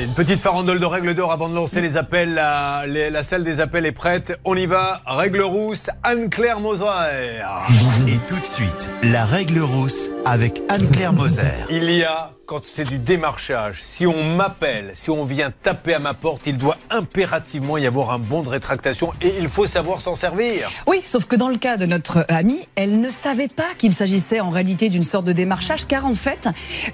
Allez, une petite farandole de règles d'or avant de lancer les appels. La, la salle des appels est prête. On y va. Règle rousse, Anne-Claire Moser. Et tout de suite, la règle rousse avec Anne-Claire Moser. Il y a quand c'est du démarchage, si on m'appelle, si on vient taper à ma porte, il doit impérativement y avoir un bon de rétractation et il faut savoir s'en servir. Oui, sauf que dans le cas de notre amie, elle ne savait pas qu'il s'agissait en réalité d'une sorte de démarchage, car en fait,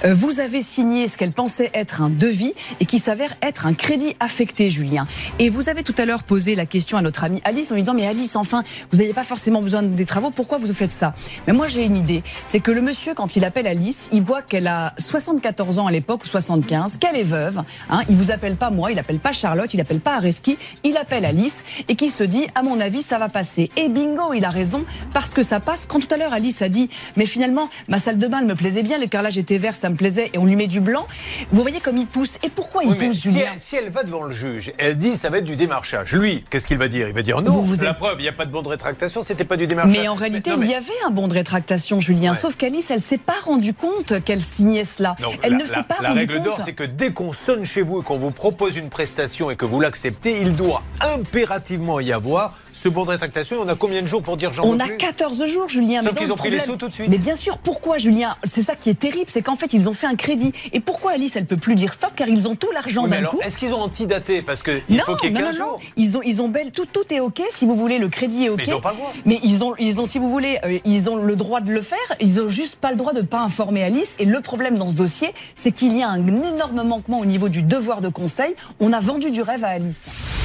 euh, vous avez signé ce qu'elle pensait être un devis et qui s'avère être un crédit affecté, Julien. Et vous avez tout à l'heure posé la question à notre amie Alice en lui disant, mais Alice, enfin, vous n'avez pas forcément besoin des travaux, pourquoi vous faites ça? Mais moi, j'ai une idée. C'est que le monsieur, quand il appelle Alice, il voit qu'elle a 64 14 ans à l'époque, 75, qu'elle est veuve. Hein, il vous appelle pas moi, il appelle pas Charlotte, il appelle pas Areski, il appelle Alice et qui se dit, à mon avis, ça va passer. Et bingo, il a raison parce que ça passe. Quand tout à l'heure Alice a dit, mais finalement, ma salle de bain, elle me plaisait bien, les carrelages étaient verts, ça me plaisait, et on lui met du blanc. Vous voyez comme il pousse. Et pourquoi il pousse, si elle, si elle va devant le juge, elle dit, ça va être du démarchage. Lui, qu'est-ce qu'il va dire? Il va dire non. Vous, La preuve, il n'y a pas de bon de rétractation, c'était pas du démarchage. Mais en réalité, il y avait un bon de rétractation, Julien. Sauf qu'Alice, elle s'est pas rendue compte qu'elle signait cela. Elle ne la, règle d'or, c'est que dès qu'on sonne chez vous et qu'on vous propose une prestation et que vous l'acceptez, il doit impérativement y avoir ce bon de rétractation. On a combien de jours pour dire j'en On a 14 jours, Julien. Sauf qu'ils ont pris les sous tout de suite. Mais bien sûr, pourquoi, Julien? C'est ça qui est terrible, c'est qu'en fait, ils ont fait un crédit. Et pourquoi Alice, elle peut plus dire stop Car ils ont tout l'argent d'un coup. Est-ce qu'ils ont antidaté? Parce qu'il faut qu'il y ait 15 non, non, Ils ont, ils ont belle, tout, tout est OK. Si vous voulez, le crédit est OK. Mais ils n'ont pas le droit. Mais ils ont, ils ont, si vous voulez, euh, ils ont le droit de le faire. Ils ont juste pas le droit de ne pas informer Alice. Et le problème dans ce c'est qu'il y a un énorme manquement au niveau du devoir de conseil. On a vendu du rêve à Alice.